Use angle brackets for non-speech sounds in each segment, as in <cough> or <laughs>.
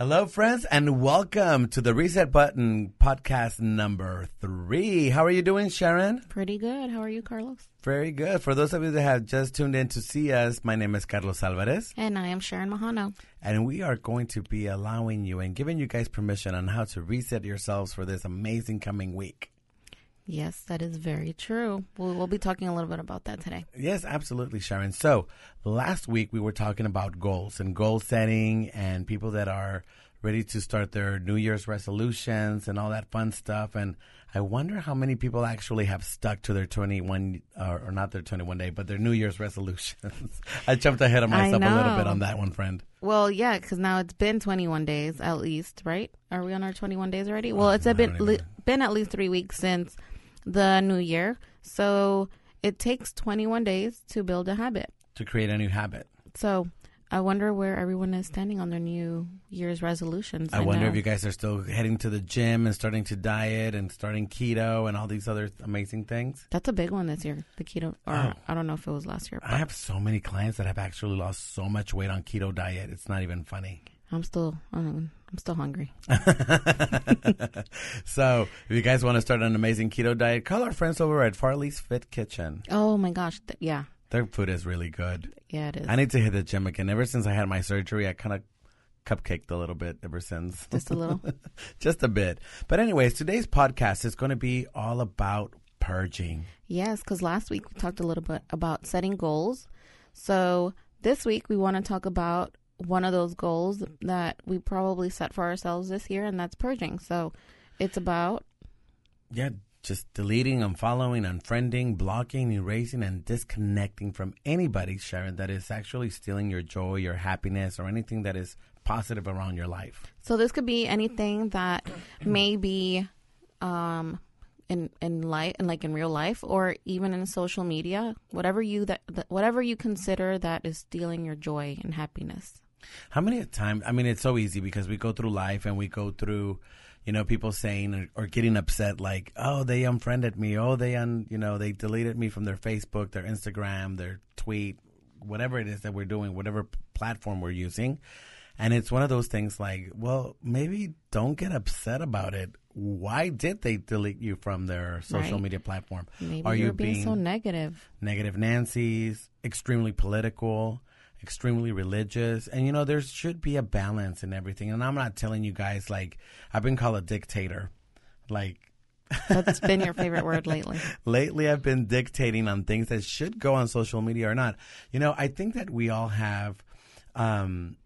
Hello, friends, and welcome to the Reset Button podcast number three. How are you doing, Sharon? Pretty good. How are you, Carlos? Very good. For those of you that have just tuned in to see us, my name is Carlos Alvarez, And I am Sharon Mahano. and we are going to be allowing you and giving you guys permission on how to reset yourselves for this amazing coming week. Yes, that is very true. We'll, we'll be talking a little bit about that today. Yes, absolutely, Sharon. So last week we were talking about goals and goal setting and people that are ready to start their New Year's resolutions and all that fun stuff. And I wonder how many people actually have stuck to their 21, or, or not their 21 day, but their New Year's resolutions. <laughs> I jumped ahead of myself a little bit on that one, friend. Well, yeah, because now it's been 21 days at least, right? Are we on our 21 days already? Oh, well, it's I been don't li- been at least three weeks since the new year, so it takes 21 days to build a habit. To create a new habit. So I wonder where everyone is standing on their New Year's resolutions. I wonder know. if you guys are still heading to the gym and starting to diet and starting keto and all these other amazing things. That's a big one this year, the keto. Or Oh. I don't know if it was last year. But I have so many clients that have actually lost so much weight on keto diet. It's not even funny. I'm still, um, I'm still hungry. <laughs> <laughs> so, if you guys want to start an amazing keto diet, call our friends over at Farley's Fit Kitchen. Oh my gosh, th- yeah, Their food is really good. yeah, it is. I need to hit the gym again. Ever since I had my surgery, I kind of cupcaked a little bit ever since. Just a little. <laughs> Just a bit. But, anyways, today's podcast is going to be all about purging. Yes, because last week we talked a little bit about setting goals. So this week we want to talk about one of those goals that we probably set for ourselves this year, and that's purging. So it's about Yeah, just deleting, unfollowing, unfriending, blocking, erasing, and disconnecting from anybody, Sharon, that is actually stealing your joy, your happiness, or anything that is positive around your life. so this could be anything that may be um in in life and like in real life or even in social media whatever you that, that whatever you consider that is stealing your joy and happiness How many times? I mean, it's so easy because we go through life and we go through, you know, people saying or, or getting upset like, oh, they unfriended me. Oh, they un, you know, they deleted me from their Facebook, their Instagram, their tweet, whatever it is that we're doing, whatever platform we're using. And it's one of those things like, well, maybe don't get upset about it. Why did they delete you from their social Right. media platform? maybe Are you're you being, being so negative? negative negative Nancy's, extremely political, extremely religious. And you know, there should be a balance in everything. And I'm not telling you guys like I've been called a dictator. Like that's been your <laughs> favorite word lately lately I've been dictating on things that should go on social media or not. You know, I think that we all have um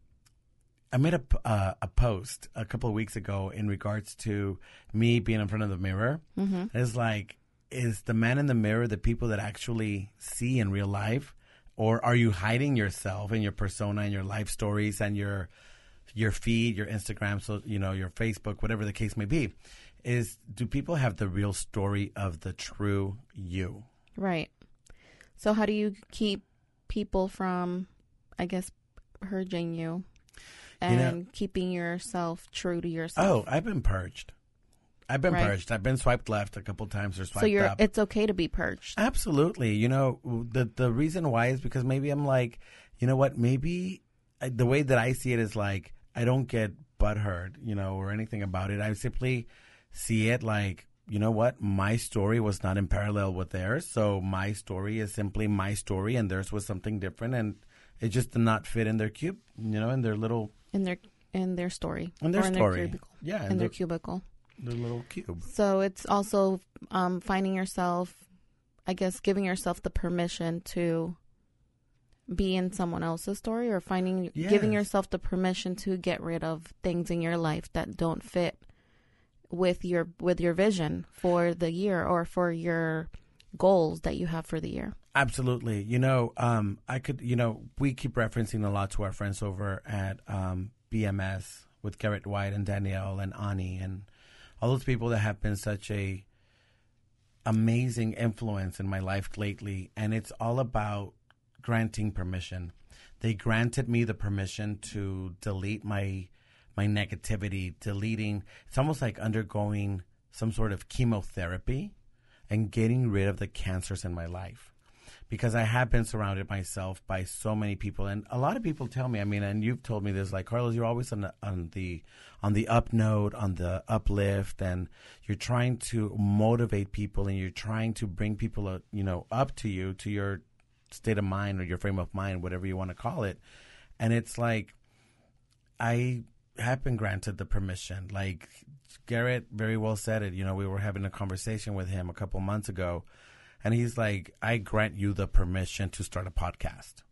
I made a, uh, a post a couple of weeks ago in regards to me being in front of the mirror. mm-hmm. It's like, is the man in the mirror the people that actually see in real life, or are you hiding yourself and your persona and your life stories and your your feed, your Instagram, so you know your Facebook, whatever the case may be? Is do people have the real story of the true you? Right. So how do you keep people from, I guess, purging you You know- and keeping yourself true to yourself? Oh. I've been purged. I've been Right. purged. I've been swiped left a couple times or swiped so you're up. it's okay to be purged. Absolutely. You know, the the reason why is because maybe I'm like, you know what? Maybe I- the way that I see it is like I don't get butthurt, you know, or anything about it. I simply see it like, you know what? My story was not in parallel with theirs, so my story is simply my story, and theirs was something different, and it just did not fit in their cube, you know, in their little in their in their story in their or in story. their cubicle, yeah, in in their their, cubicle. Their little cube. So it's also um, finding yourself, I guess, giving yourself the permission to be in someone else's story, or finding giving yourself the permission to get rid of things in your life that don't fit with your with your vision for the year or for your goals that you have for the year. Absolutely. You know, um, I could, you know, we keep referencing a lot to our friends over at um, BMS with Garrett White and Danielle and Ani and all those people that have been such a amazing influence in my life lately. And it's all about granting permission. They granted me the permission to delete my my negativity, deleting. It's almost like undergoing some sort of chemotherapy and getting rid of the cancers in my life. Because I have been surrounded myself by so many people, and a lot of people tell me. I mean, and you've told me this, like Carlos, you're always on the on the on the up note, on the uplift, and you're trying to motivate people, and you're trying to bring people, uh, you know, up to you, to your state of mind or your frame of mind, whatever you want to call it. And it's like, I have been granted the permission. Like Garrett very well said it. You know, we were having a conversation with him a couple months ago, and he's like, I grant you the permission to start a podcast.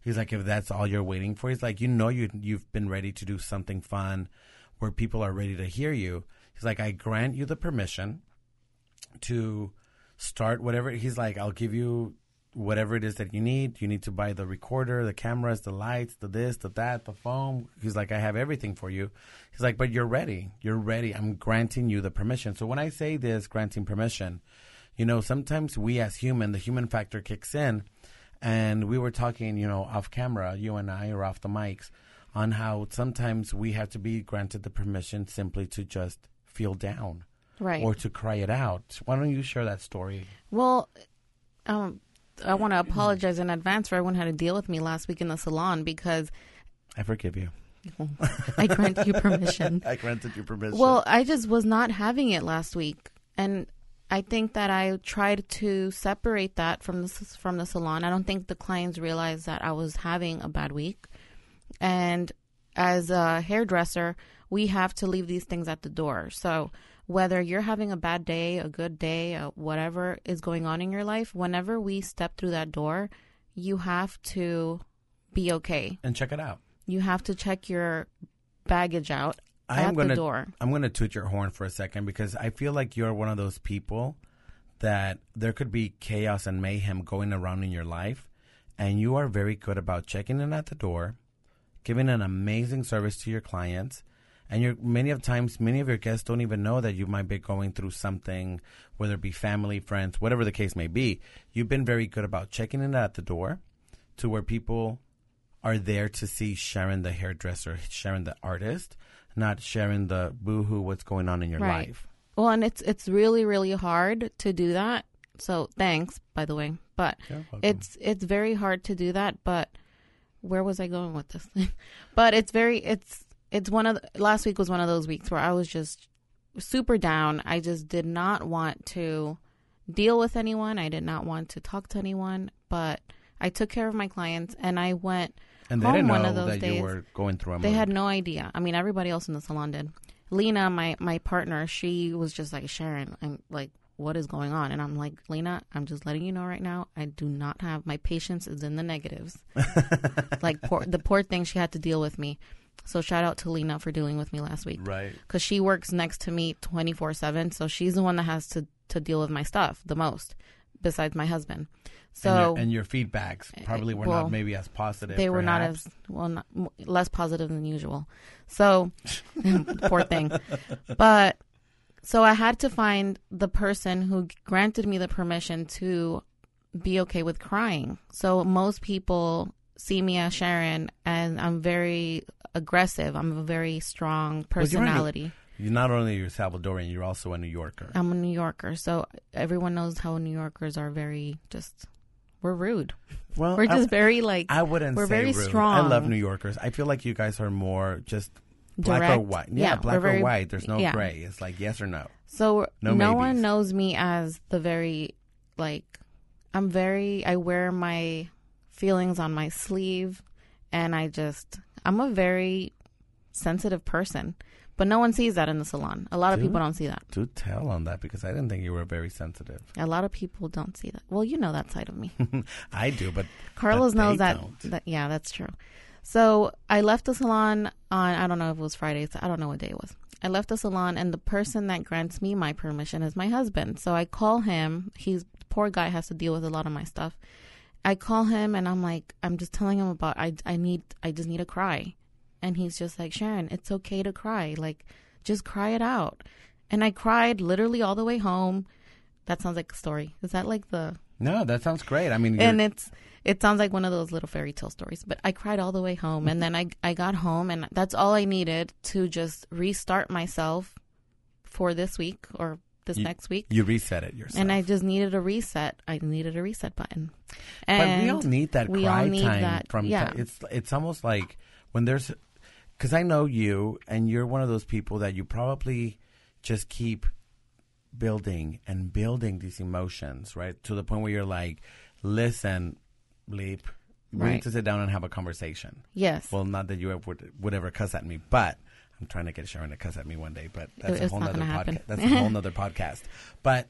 He's like, if that's all you're waiting for, he's like, you know, you you've been ready to do something fun, where people are ready to hear you. He's like, I grant you the permission to start whatever. He's like, I'll give you whatever it is that you need. You need to buy the recorder, the cameras, the lights, the this, the that, the phone. He's like, I have everything for you. He's like, but you're ready. You're ready. I'm granting you the permission. So when I say this, granting permission, you know, sometimes we as human, the human factor kicks in. And we were talking, you know, off camera, you and I, or off the mics, on how sometimes we have to be granted the permission simply to just feel down. Right. Or to cry it out. Why don't you share that story? Well, um, I want to apologize in advance for everyone who had to deal with me last week in the salon because I forgive you. I grant you permission. <laughs> I granted you permission. Well, I just was not having it last week, and I think that I tried to separate that from the from the salon. I don't think the clients realized that I was having a bad week, and as a hairdresser, we have to leave these things at the door. So whether you're having a bad day, a good day, uh, whatever is going on in your life, whenever we step through that door, you have to be okay. And check it out. You have to check your baggage out I'm gonna. I'm going to toot your horn for a second because I feel like you're one of those people that there could be chaos and mayhem going around in your life, and you are very good about checking in at the door, giving an amazing service to your clients, and you're many of times many of your guests don't even know that you might be going through something whether it be family friends whatever the case may be you've been very good about checking in at the door to where people are there to see sharon the hairdresser sharon the artist not sharing the boohoo what's going on in your Right. life Well, and it's it's really really hard to do that. So thanks, by the way. But it's it's very hard to do that. But where was I going with this? <laughs> but it's very it's it's one of the, last week was one of those weeks where I was just super down. I just did not want to deal with anyone. I did not want to talk to anyone. But I took care of my clients and I went. And they home didn't one of those that days. you were going through a They had no idea. I mean, everybody else in the salon did. Lena, my my partner, she was just like Sharon. I'm like, what is going on? And I'm like, Lena, I'm just letting you know right now. I do not have my patience is in the negatives. <laughs> like poor, the poor thing, she had to deal with me. So shout out to Lena for dealing with me last week right because she works next to me 24 7 so she's the one that has to to deal with my stuff the most besides my husband so and, your, and your feedbacks probably were well, not maybe as positive they were not as well not, less positive than usual. So <laughs> <laughs> poor thing. But so i had to find the person who granted me the permission to be okay with crying. So most people see me as sharon and i'm very aggressive. I'm a very strong Well, you're not only you're salvadorian you're also a new yorker. I'm a new yorker. So everyone knows how new yorkers are very just we're rude well we're I- just very like I wouldn't We're say very rude. I love New Yorkers. I feel like you guys are more just black or white. Yeah, black very- or white. There's no yeah. gray. It's like yes or no. So No no, one knows me as the very like I'm very I wear my feelings on my sleeve and I just I'm a very sensitive person. But no one sees that in the salon. A lot of people don't see that. Do tell on that because I didn't think you were very sensitive. A lot of people don't see that. Well, you know that side of me. <laughs> I do, but Carlos But knows that, that. Yeah, that's true. So I left the salon on I don't know if it was Friday. so I don't know what day it was. I left the salon, and the person that grants me my permission is my husband. So I call him. He's poor guy has to deal with a lot of my stuff. I call him, and I'm like, I'm just telling him about I I need I just need to cry, and he's just like Sharon, it's okay to cry. Like just cry it out. And I cried literally all the way home. That sounds like a story. Is that like the no, that sounds great. I mean, and it's it sounds like one of those little fairy tale stories but i cried all the way home and then i <laughs> i got home and that's all i needed to just restart myself for this week or this You- next week, You reset it yourself. and I just needed a reset. I needed a reset button. but And we all need that we cry all need time that, from yeah. ti- it's it's almost like when there's because I know you and you're one of those people that you probably just keep building and building these emotions right? To the point where you're like listen bleep. We need Right. to sit down and have a conversation. Yes, well not that you ever would, would ever cuss at me but I'm trying to get Sharon to cuss at me one day but that's a whole not nother podcast that's <laughs> a whole nother podcast. But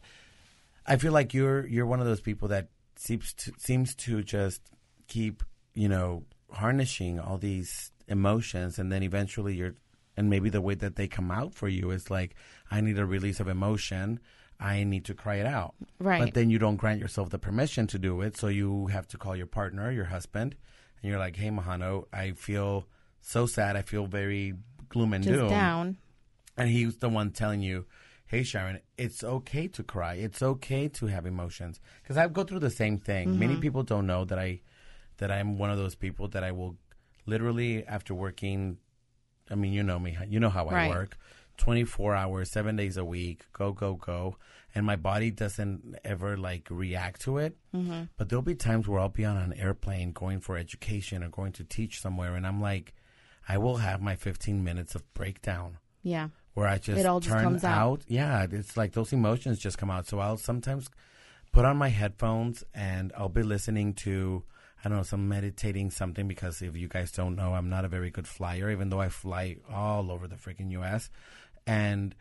I feel like you're you're one of those people that seems to seems to just keep you know harnessing all these emotions, and then eventually you're, and maybe the way that they come out for you is like, I need a release of emotion. I need to cry it out. right. But then you don't grant yourself the permission to do it, so you have to call your partner, your husband, and you're like, Hey, Mahano, I feel so sad. I feel very gloom and just doom down. and he's the one telling you, "Hey, Sharon, it's okay to cry. It's okay to have emotions." Because I go through the same thing. Many mm-hmm. people don't know that I that I'm one of those people that I will literally after working. I mean, you know me. You know how I Right. work. 24 hours, 7 days a week, go go go, and my body doesn't ever like react to it. Mm-hmm. But there'll be times where I'll be on an airplane going for education or going to teach somewhere and I'm like I will have my 15 minutes of breakdown Yeah, where I just It all just turn comes out. out. Yeah, it's like those emotions just come out. So I'll sometimes put on my headphones and I'll be listening to I don't know some meditating something because if you guys don't know, I'm not a very good flyer, even though I fly all over the freaking U.S. And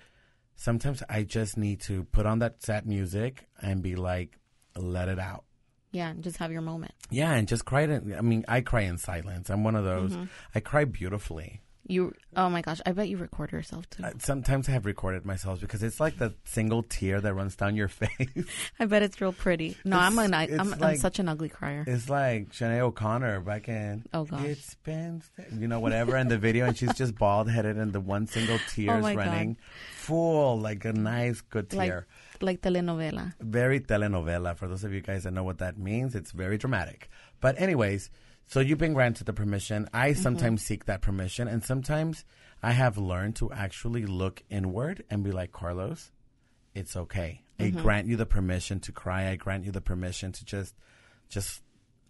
sometimes I just need to put on that sad music and be like, let it out. yeah. Just have your moment. Yeah, and just cry. It, I mean, I cry in silence. I'm one of those. Mm-hmm. I cry beautifully. You. Oh my gosh! I bet you record yourself too. Uh, Sometimes I have recorded myself because it's like the single tear that runs down your <laughs> face. I bet it's real pretty. No, I'm It's- an. I, it's I'm, I'm like- such an ugly crier. It's like Sinéad O'Connor back in Oh, gosh. It's been you know whatever in the video, and she's just bald headed, and the one single tear is Oh, God. running full like a nice good Like tear. like telenovela. very telenovela. For those of you guys that know what that means, it's very dramatic. But anyways, so you've been granted the permission. I Mm-hmm. sometimes seek that permission, and sometimes I have learned to actually look inward and be like, Carlos, it's okay. Mm-hmm. I grant you the permission to cry. I grant you the permission to just, just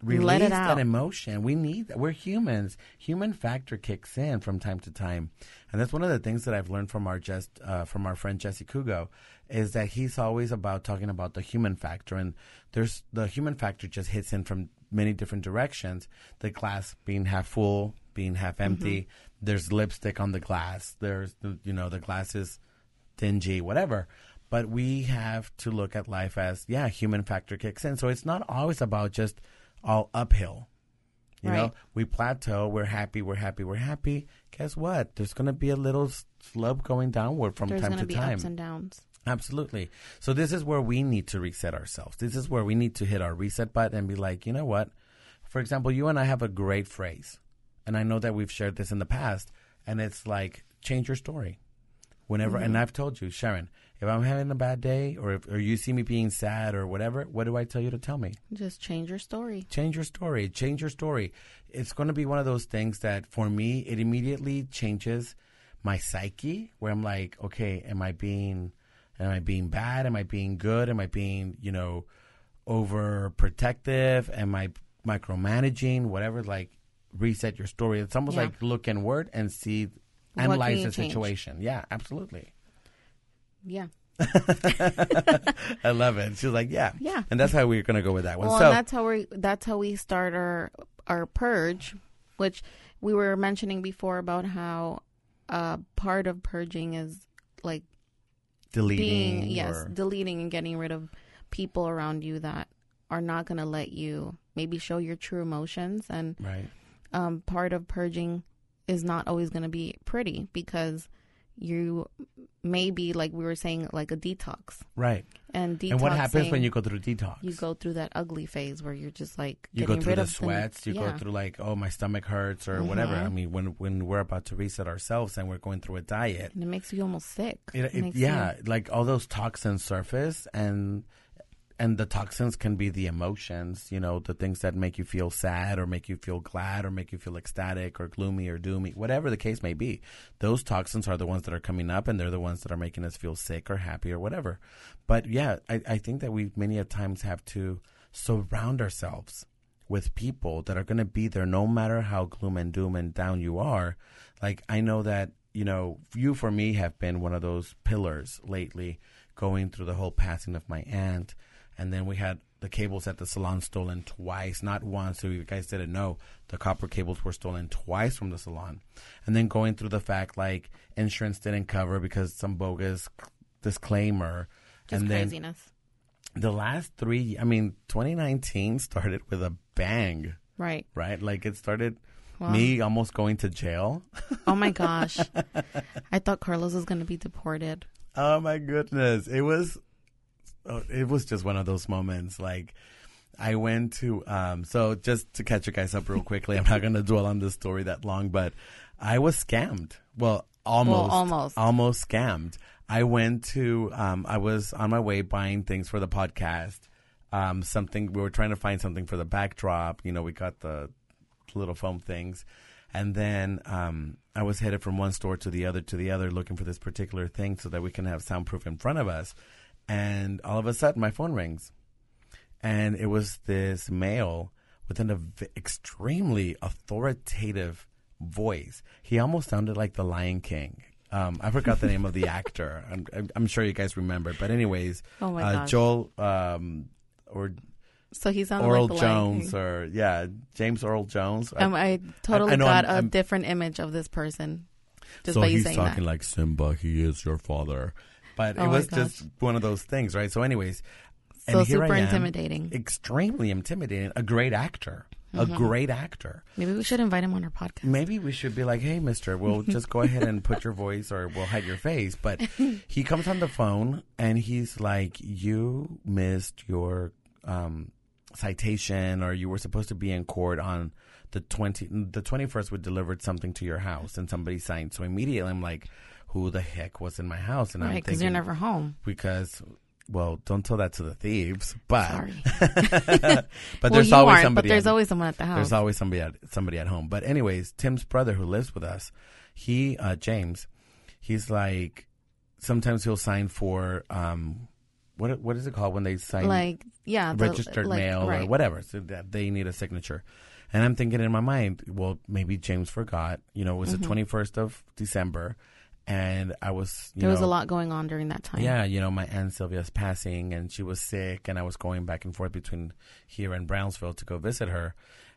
release that emotion. We need that. We're humans. Human factor kicks in from time to time, and that's one of the things that I've learned from our just uh, from our friend Jesse Kugo, is that he's always about talking about the human factor, and there's the human factor just hits in from many different directions. The glass being half full, being half mm-hmm. empty. There's lipstick on the glass. There's you know the glass is dingy, whatever. But we have to look at life as, yeah, human factor kicks in. So it's not always about just all uphill. You know, we plateau, we're happy, we're happy, we're happy. Guess what? There's going to be a little slope going downward from There's time to be time. ups and downs. Absolutely. So this is where we need to reset ourselves. This is where we need to hit our reset button and be like, you know what? For example, you and I have a great phrase, and I know that we've shared this in the past, and it's like, change your story. Whenever, and mm-hmm. I've told you, Sharon, if I'm having a bad day, or if or you see me being sad or whatever, what do I tell you to tell me? Just change your story. change your story change your story it's going to be one of those things that for me it immediately changes my psyche where i'm like okay am i being am i being bad? Am i being good? Am i being you know overprotective? Am i micromanaging? Whatever like reset your story. It's almost Yeah. like look inward and see analyze the change? situation. Yeah absolutely. Yeah. <laughs> i love it. She's like yeah. Yeah. and that's how we're going to go with that one. Well, so and that's how we that's how we start our our purge, which we were mentioning before about how uh, part of purging is like deleting being yes, or- deleting and getting rid of people around you that are not going to let you maybe show your true emotions. And right. um, part of purging is not always going to be pretty because you may be like we were saying like a detox right and detoxing And what happens when you go through detox? you go through that ugly phase where you're just like You go through rid the sweats. You yeah. go through like, oh, my stomach hurts or whatever. Mhm. I mean, when when we're about to reset ourselves and we're going through a diet, and it makes you almost sick. it, it, makes yeah, like all those toxins surface, and and the toxins can be the emotions, you know, the things that make you feel sad or make you feel glad or make you feel ecstatic or gloomy or doomy, whatever the case may be. Those toxins are the ones that are coming up and they're the ones that are making us feel sick or happy or whatever. But yeah, I, I think that we many a times have to surround ourselves with people that are going to be there no matter how gloom and doom and down you are. Like, I know that, you know, you for me have been one of those pillars lately going through the whole passing of my aunt and then we had the cables at the salon stolen twice, not once. So you guys didn't know the copper cables were stolen twice from the salon, and then going through the fact like insurance didn't cover because some bogus disclaimer, Just and then craziness. the last three. I mean, 2019 started with a bang, Right. right? Like it started. Wow. Me almost going to jail. Oh my gosh. <laughs> I thought Carlos was going to be deported. Oh my goodness. It was oh, it was just one of those moments like I went to um so just to catch you guys up real quickly, I'm not going to dwell on this story that long, but I was scammed. Well, almost almost. almost scammed. I went to um I was on my way buying things for the podcast. Um something we were trying to find something for the backdrop, you know, we got the little foam things. And then um, I was headed from one store to the other to the other looking for this particular thing so that we can have soundproof in front of us. And all of a sudden, my phone rings. And it was this male with an ev- extremely authoritative voice. He almost sounded like the Lion King. Um, I forgot the name of the actor. <laughs> I'm, I'm- I'm sure you guys remember. But, anyways, Oh my uh, gosh. Joel um, or So he sounded Earl like the Lion Jones or, yeah, James Earl Jones. I- Um, I totally I know got I'm- a I'm- different image of this person just so by you he's saying talking that. like Simba, he is your father. But Oh it was just one of those things, right? So, anyways, so super am, intimidating. extremely intimidating. A great actor, Mm-hmm. a great actor. Maybe we should invite him on our podcast. Maybe we should be like, "Hey, Mister, we'll just go ahead and put your voice, or we'll hide your face." But <laughs> he comes on the phone and he's like, "You missed your um, citation, or you were supposed to be in court on the twenty, the twenty first. We delivered something to your house, and somebody signed." So immediately, I'm like, "Who the heck was in my house?" And I'm Right, because you're never home. because well, don't tell that to the thieves, but Sorry. <laughs> but well, there's always somebody. but there's at- always someone at the house. there's always somebody at somebody at home. But anyways, Tim's brother who lives with us, he uh, James, he's like sometimes he'll sign for um what what is it called when they sign like, yeah. the- registered like, mail or whatever. So that they need a signature. And I'm thinking in my mind, well, maybe James forgot. You know, it was the 21st of December, and I was you There was know, a lot going on during that time. yeah, you know, my aunt Sylvia's passing and she was sick and I was going back and forth between here and Brownsville to go visit her.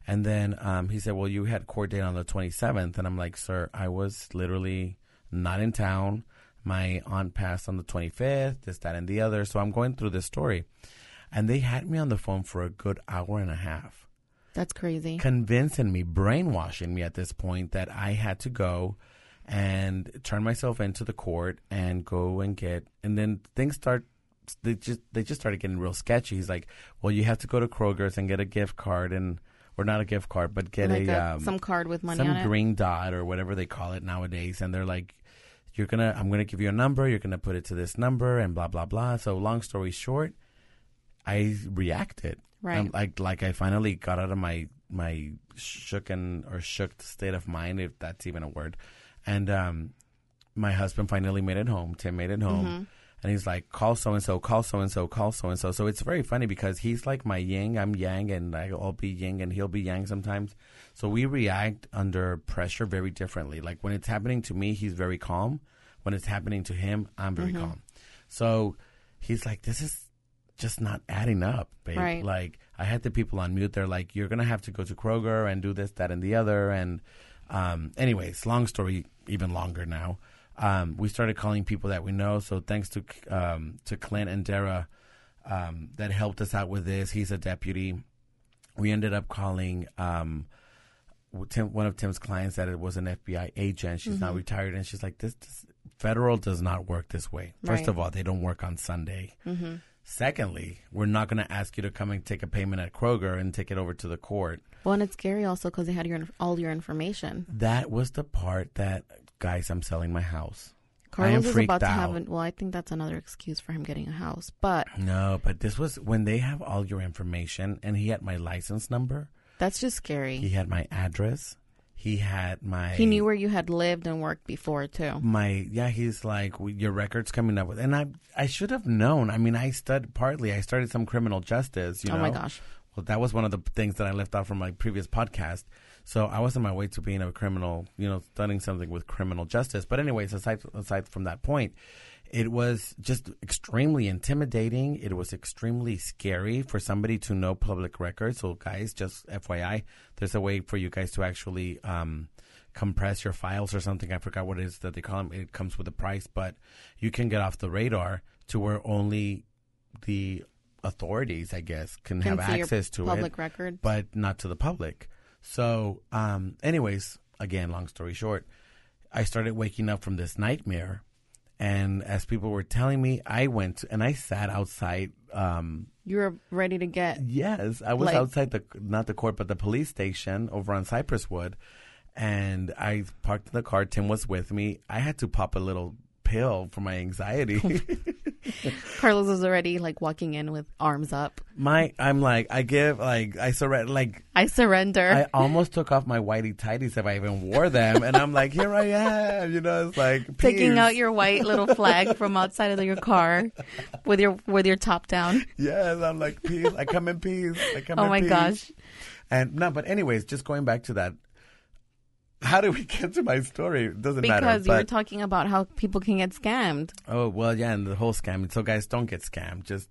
And then um, he said, Well, you had court date on the 27th. And I'm like, Sir, I was literally not in town. My aunt passed on the 25th, this, that, and the other. So I'm going through this story. And they had me on the phone for a good hour and a half That's crazy. convincing me, brainwashing me at this point that I had to go and turn myself into the court and go and get and then things start they just they just started getting real sketchy. He's like, Well you have to go to Kroger's and get a gift card and or not a gift card, but get like a, a, um, some card with money some on it. green dot or whatever they call it nowadays and they're like you're gonna i'm gonna give you a number you're gonna put it to this number and blah blah blah so long story short i reacted Right. I'm like like i finally got out of my my shooken or shook state of mind if that's even a word and um my husband finally made it home tim made it home Mm-hmm. and he's like, call so and so, call so and so, call so and so. So it's very funny because he's like my yin, I'm yang, and I'll be yin and he'll be yang sometimes. So we react under pressure very differently. Like when it's happening to me, he's very calm. When it's happening to him, I'm very calm. So he's like, this is just not adding up, babe. Right. Like I had the people on mute. They're like, you're gonna have to go to Kroger and do this, that, and the other. And um, anyways, long story, even longer now. Um, we started calling people that we know. So thanks to um, to Clint and Dara um, that helped us out with this. He's a deputy. We ended up calling um, Tim, one of Tim's clients that it was an FBI agent. She's now retired, and she's like, "This, this federal does not work this way. First Right. of all, they don't work on Sunday. Secondly, we're not going to ask you to come and take a payment at Kroger and take it over to the court. Well, and it's scary also because they had your all your information. That was the part that, guys, I'm selling my house. Carlos is freaked about to out. have. An, well, I think that's another excuse for him getting a house. But No, but this was when they have all your information, and he had my license number, that's just scary. he had my address, he had my He knew where you had lived and worked before too. my yeah. He's like your records coming up with, and I I should have known. I mean, I studied partly. I started some criminal justice. You oh know, my gosh. Well, that was one of the things that I left out from my previous podcast. So I was on my way to being a criminal, you know, studying something with criminal justice. But anyways, aside aside from that point, it was just extremely intimidating. It was extremely scary for somebody to know public records. So guys, just FYI, there's a way for you guys to actually um, compress your files or something. I forgot what it is that they call them. It comes with a price, but you can get off the radar to where only the authorities, I guess, can, Can have access to it Public record. but not to the public. So, um, anyways, again, long story short, I started waking up from this nightmare. And as people were telling me, I went and I sat outside. Um, You were ready to get. yes, I was Like- outside the, not the court, but the police station over on Cypress Wood. And I parked the car. Tim was with me. I had to pop a little pill for my anxiety. <laughs> <laughs> <laughs> Carlos was already like walking in with arms up. my, I'm like, I give, like, I surrender, like, I surrender. I almost took off my whitey tighties if I even wore them, and I'm like, here I am, you know, it's like <laughs> Taking out your white little flag from outside of your car with your with your top down. yes, I'm like peace. I come in peace. I come. Oh my peace. gosh. And no, but anyways, just going back to that. How do we get to my story? It doesn't matter. Because you were talking about how people can get scammed. oh well, yeah, and the whole scam. So guys, don't get scammed. Just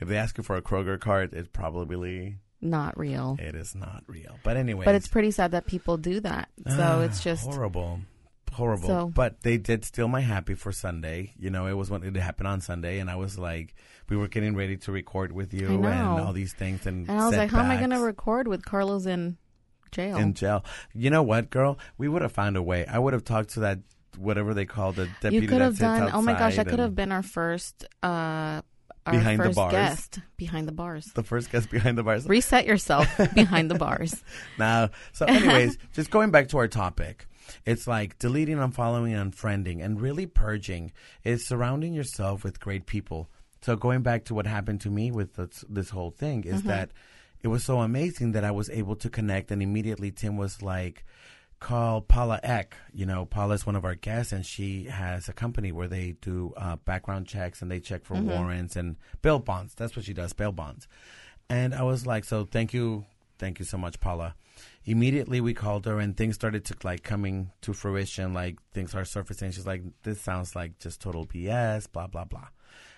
if they ask you for a Kroger card, it's probably Not real. it is not real. But anyway, But it's pretty sad that people do that. So ah, it's just horrible horrible So- but they did steal my happy for sunday you know it was when it happened on sunday and i was like we were getting ready to record with you and all these things and and I was like, how am I going to record with Carlos in jail? in jail you know what girl we would have found a way i would have talked to that whatever they call the deputy you could have done. Oh my gosh, that could have been our first uh our Behind the bars. guest behind the bars. the first guest behind the bars Reset yourself <laughs> behind the bars. <laughs> Now, so anyways, just going back to our topic, it's like deleting, unfollowing, unfriending, and really purging is surrounding yourself with great people. So going back to what happened to me with this, this whole thing is that it was so amazing that I was able to connect, and immediately Tim was like. Call Paula Eck. You know, Paula is one of our guests, and she has a company where they do uh, background checks and they check for warrants and bail bonds. That's what she does, bail bonds. And I was like, so thank you, thank you so much, Paula. Immediately we called her and things started to like coming to fruition, like things are surfacing. She's like, this sounds like just total BS, blah, blah, blah.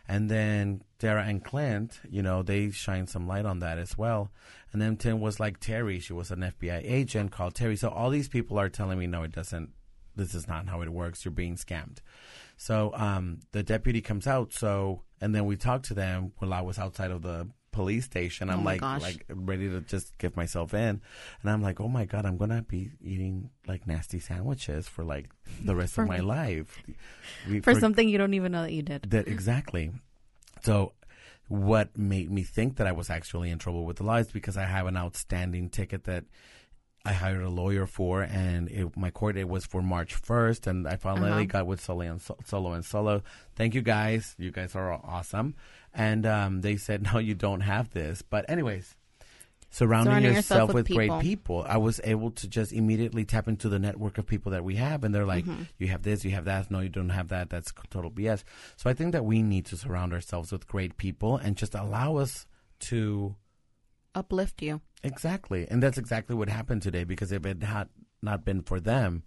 And then Dara and Clint, you know, they shine some light on that as well. And then Tim was like Terry. She was an FBI agent called Terry. So all these people are telling me, no, it doesn't. This is not how it works. You're being scammed. So um, the deputy comes out. So and then we talked to them while I was outside of the police station. I'm Oh like gosh. like ready to just give myself in, and I'm like, oh my god, I'm gonna be eating like nasty sandwiches for like the rest For- of my life. <laughs> We- For something you don't even know that you did. that exactly. So, what made me think that I was actually in trouble with the law is because I have an outstanding ticket that I hired a lawyer for, and it, my court date was for March 1st, and I finally Uh-huh. got with Solo and, So- Solo and Solo. Thank you guys. You guys are awesome. And um, they said, <laughs> no, you don't have this. But, anyways, surrounding, Surrounding yourself, yourself with, with great people. people, I was able to just immediately tap into the network of people that we have. And they're like, Mm-hmm. you have this, you have that. No, you don't have that. That's total BS. So I think that we need to surround ourselves with great people and just allow us to Uplift you. Exactly. And that's exactly what happened today because if it had not been for them,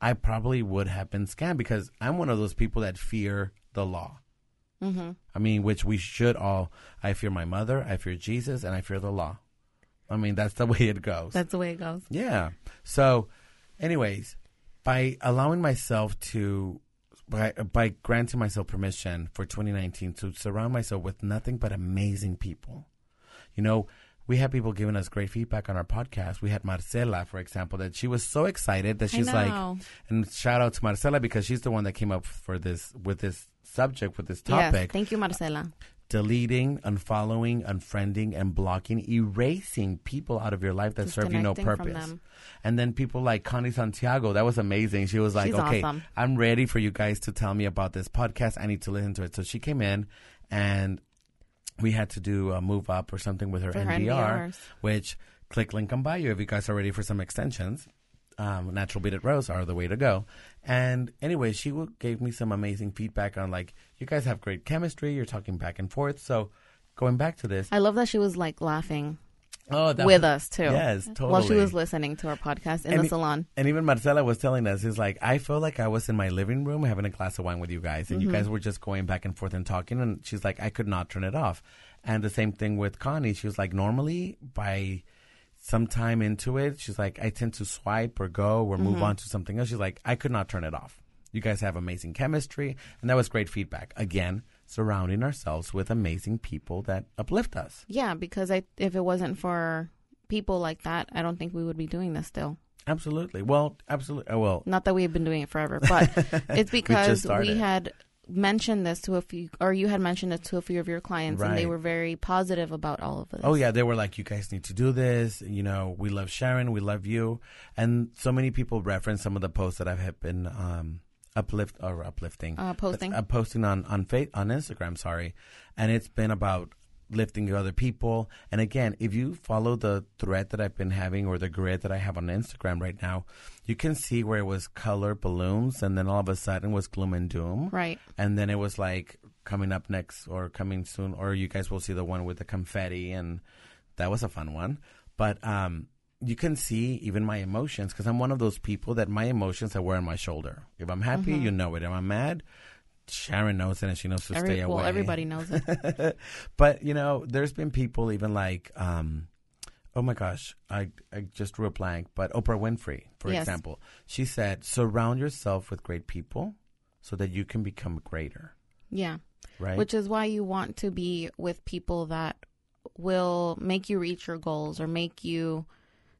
I probably would have been scammed because I'm one of those people that fear the law. hmm I mean, which we should all. I fear my mother, I fear Jesus, and I fear the law. I mean, that's the <laughs> way it goes. That's the way it goes. Yeah. So, anyways, by allowing myself to, by, by granting myself permission for 2019 to surround myself with nothing but amazing people, you know, we had people giving us great feedback on our podcast. We had Marcela, for example, that she was so excited that she's like, and shout out to Marcela because she's the one that came up for this with this subject with this Yes. topic. Thank you, Marcela. deleting, unfollowing, unfriending, and blocking, erasing people out of your life that serve you no purpose. And then people like Connie Santiago, that was amazing. She was like, She's okay, awesome. I'm ready for you guys to tell me about this podcast. I need to listen to it. So she came in and we had to do a move up or something with her For NBR, NBRs. which click link on you if you guys are ready for some extensions. Um, natural beaded rows are the way to go. And anyway, she w- gave me some amazing feedback on like, you guys have great chemistry. You're talking back and forth. So going back to this, I love that she was like laughing oh, with was- us too. Yes, totally. While she was listening to our podcast in And the salon. And even Marcela was telling us, is like, I feel like I was in my living room having a glass of wine with you guys, and you mm-hmm. guys were just going back and forth and talking. And she's like, I could not turn it off. And the same thing with Connie. She was like, normally by some time into it, she's like, I tend to swipe or go or move mm-hmm. on to something else. She's like, I could not turn it off. You guys have amazing chemistry. And that was great feedback. Again, surrounding ourselves with amazing people that uplift us. Yeah, because I if it wasn't for people like that, I don't think we would be doing this still. Absolutely. Well, absolutely. Well, Not that we've been doing it forever, but <laughs> it's because we, started. had mentioned this to a few, or you had mentioned it to a few of your clients, and they were very positive about all of this. Oh yeah, they were like, "You guys need to do this." You know, we love Sharon, we love you, and so many people reference some of the posts that I've been um, uplift or uplifting, Uh, posting. uh, posting on on fa- on Instagram. Sorry, and it's been about lifting other people. And again, if you follow the thread that I've been having or the grid that I have on Instagram right now, you can see where it was color balloons, and then all of a sudden was gloom and doom Right. and then it was like coming up next or coming soon or you guys will see the one with the confetti and that was a fun one but um you can see even my emotions because i'm one of those people that my emotions are wear on my shoulder. If i'm happy you know it. If i'm mad sharon knows it and she knows to Every, stay away. well, everybody knows it. <laughs> but you know there's been people even like um oh my gosh i i just drew a blank but oprah winfrey for Yes. example. She said surround yourself with great people so that you can become greater. Yeah. right? Which is why you want to be with people that will make you reach your goals or make you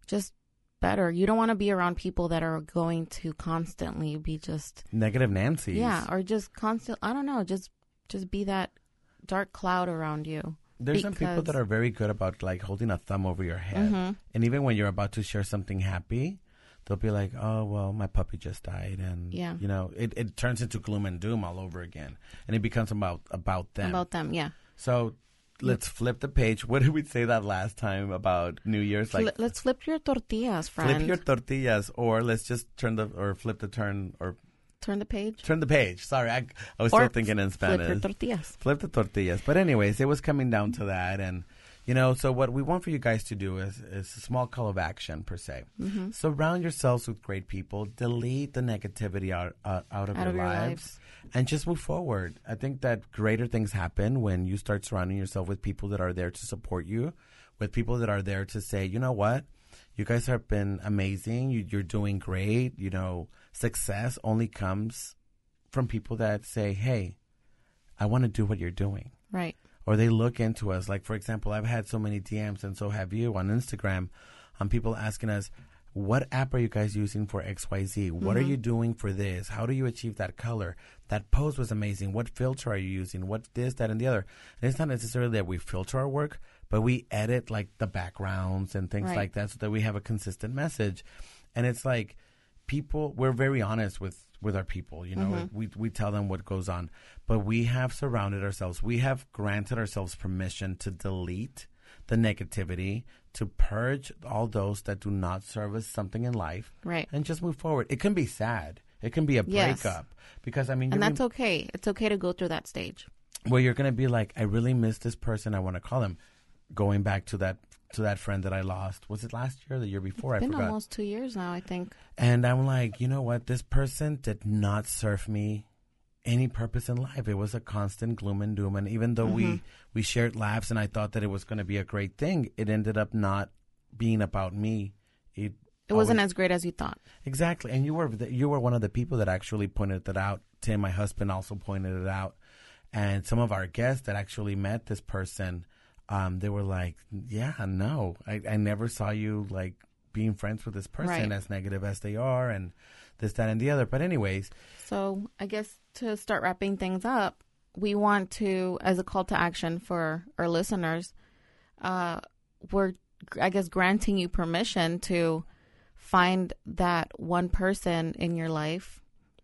just better. You don't want to be around people that are going to constantly be just negative Nancy's. yeah, or just constant. I don't know, just just be that dark cloud around you. There's some people that are very good about like holding a thumb over your head. Mhm. And even when you're about to share something happy, they'll be like, "Oh, well, my puppy just died." And Yeah. you know, it, it turns into gloom and doom all over again. And it becomes about about them. About them, yeah. so let's flip the page. What did we say that last time about New Year's like let's flip your tortillas, friend. flip your tortillas or let's just turn the or flip the turn or Turn the page. turn the page. Sorry, I, I was Or still thinking in Spanish. Flip your tortillas. flip the tortillas. But anyways, it was coming down to that, and you know, so what we want for you guys to do is is a small call of action per se. Mm-hmm. Surround yourselves with great people. Delete the negativity out uh, out of, Out your, of your lives, lives. and just move forward. I think that greater things happen when you start surrounding yourself with people that are there to support you, with people that are there to say, you know what. You guys have been amazing. You, you're doing great. You know, success only comes from people that say, "Hey, I want to do what you're doing. Right. Or they look into us. Like, for example, I've had so many DMs, and so have you on Instagram, on people asking us, what app are you guys using for XYZ? What are mm-hmm. you doing for this? How do you achieve that color? That post was amazing. What filter are you using? What this, that, and the other? And it's not necessarily that we filter our work, but we edit like the backgrounds and things Right. like that so that we have a consistent message. And it's like people, we're very honest with with our people. You know, mm-hmm. we we tell them what goes on, but we have surrounded ourselves. We have granted ourselves permission to delete the negativity, to purge all those that do not serve us something in life, Right. and just move forward. It can be sad. It can be a Yes. breakup because I mean, And that's okay. It's okay to go through that stage. where you're gonna be like, I really miss this person. I want to call them. Going back to that to that friend that I lost. Was it last year or the year before? It's I been forgot. almost two years now, I think. And I'm like, you know what? This person did not serve me any purpose in life. It was a constant gloom and doom. And even though we mm-hmm. we shared laughs, and I thought that it was going to be a great thing, it ended up not being about me. It It wasn't always- as great as you thought. exactly. And you were the, you were one of the people that actually pointed that out. Tim, my husband, also pointed it out, and some of our guests that actually met this person, um, they were like, "Yeah, no, I, I never saw you like being friends with this person Right. as negative as they are, and this, that, and the other." But anyways, So I guess to start wrapping things up, we want to, as a call to action for our listeners, uh, we're, I guess, granting you permission to find that one person in your life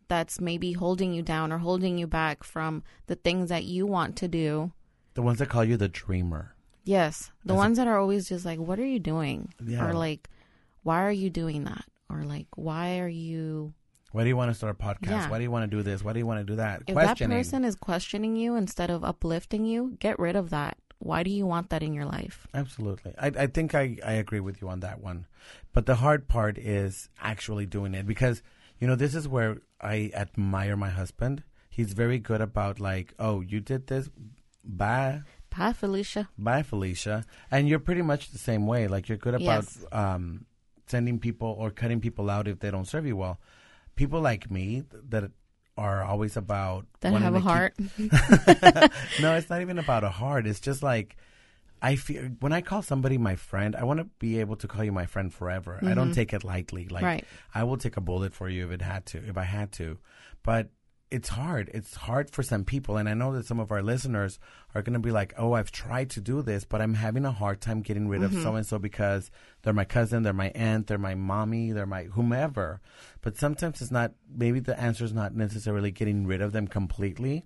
that's maybe holding you down or holding you back from the things that you want to do. The ones that call you the dreamer. Yes. The As a- ones that are always just like, what are you doing? Yeah. Or like, why are you doing that? Or like, why are you. Why do you want to start a podcast? Yeah. Why do you want to do this? Why do you want to do that? If that person is questioning you instead of uplifting you, get rid of that. Why do you want that in your life? Absolutely. I, I think I, I agree with you on that one. But the hard part is actually doing it because, you know, this is where I admire my husband. He's very good about, like, oh, you did this. Bye. Bye, Felicia. Bye, Felicia. And you're pretty much the same way. Like, you're good about Yes. um, sending people or cutting people out if they don't serve you well. People like me that are always about That have a keep- heart. <laughs> <laughs> no, it's not even about a heart. It's just like I feel when I call somebody my friend, I want to be able to call you my friend forever. I don't take it lightly. Like Right. I will take a bullet for you if it had to, if I had to. But it's hard. It's hard for some people, and I know that some of our listeners are going to be like, "Oh, I've tried to do this, but I'm having a hard time getting rid of so and so because they're my cousin, they're my aunt, they're my mommy, they're my whomever." But sometimes it's not. Maybe the answer is not necessarily getting rid of them completely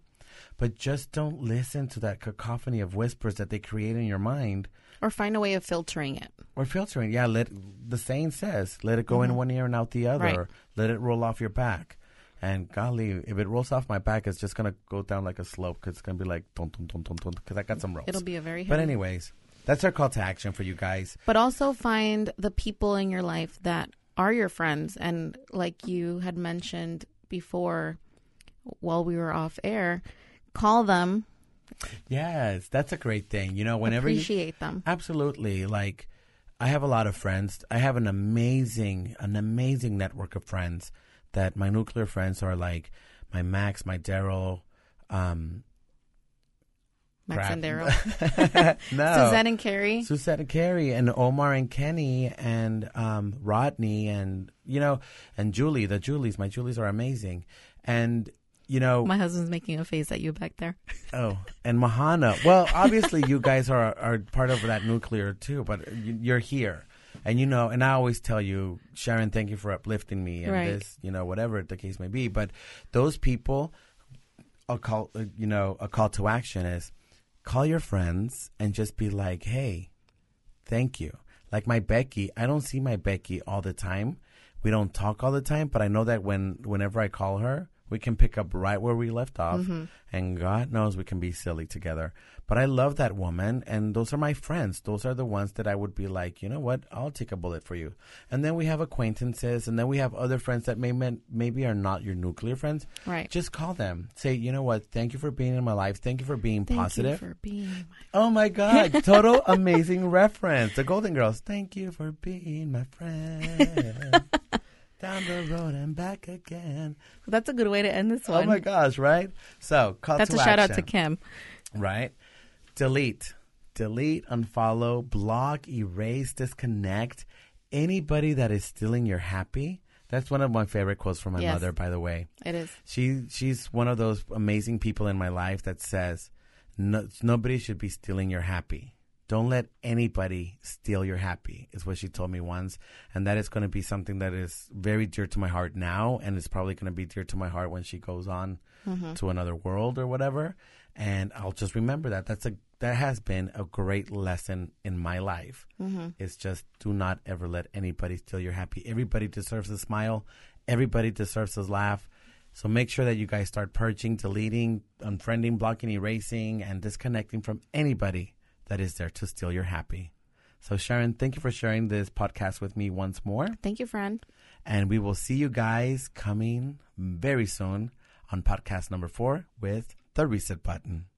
but just don't listen to that cacophony of whispers that they create in your mind or find a way of filtering it. or filtering. Yeah, let the saying says, let it go in one ear and out the other. Mm-hmm. Right. Let it roll off your back. And golly, if it rolls off my back, it's just gonna go down like a slope because it's gonna be like dun dun dun dun dun because I got some rolls. It'll be a very But heavy- anyways, that's our call to action for you guys. But also find the people in your life that are your friends. And like you had mentioned before while we were off air, call them, Yes, that's a great thing. You know, whenever you appreciate them. Absolutely. Like, I have a lot of friends. I have an amazing, an amazing network of friends that my nuclear friends are like my Max, my Daryl, um, Max crap. and Daryl. <laughs> no, Suzette and Carrie. Suzette and Carrie and Omar and Kenny and um, Rodney and you know and Julie. The Julies, my Julies are amazing, and you know My husband's making a face at you back there. Oh, and Mahana. Well, obviously, <laughs> you guys are are part of that nuclear too, but you're here, and you know. And I always tell you, Sharon, thank you for uplifting me and Right. this, you know, whatever the case may be. But those people, a call, uh, you know, a call to action is call your friends and just be like, hey, thank you. Like my Becky, I don't see my Becky all the time. We don't talk all the time, but I know that when whenever I call her, we can pick up right where we left off, mm-hmm. and God knows we can be silly together. But I love that woman, and those are my friends. Those are the ones that I would be like, you know what, I'll take a bullet for you. And then we have acquaintances, and then we have other friends that may maybe are not your nuclear friends. Right. Just call them. Say, you know what, thank you for being in my life. Thank you for being Thank positive. you for being my Oh my God! <laughs> Total amazing reference. The Golden Girls. Thank you for being my friend. <laughs> Down the road and back again. That's a good way to end this Oh one. my gosh! Right. So call That's a shout out to Kim. Right. Delete, delete, unfollow, block, erase, disconnect. Anybody that is stealing your happy. That's one of my favorite quotes from my Yes. mother, by the way. It is. She she's one of those amazing people in my life that says no, nobody should be stealing your happy. Don't let anybody steal your happy. Is what she told me once, and that is going to be something that is very dear to my heart now, and it's probably going to be dear to my heart when she goes on mm-hmm. to another world or whatever. And I'll just remember that. That's a that has been a great lesson in my life. Mm-hmm. It's just do not ever let anybody steal your happy. Everybody deserves a smile. Everybody deserves a laugh. So make sure that you guys start purging, deleting, unfriending, blocking, erasing, and disconnecting from anybody that is there to steal your happy. So Sharon, thank you for sharing this podcast with me once more. Thank you, friend. And we will see you guys coming very soon on podcast number four with the reset button.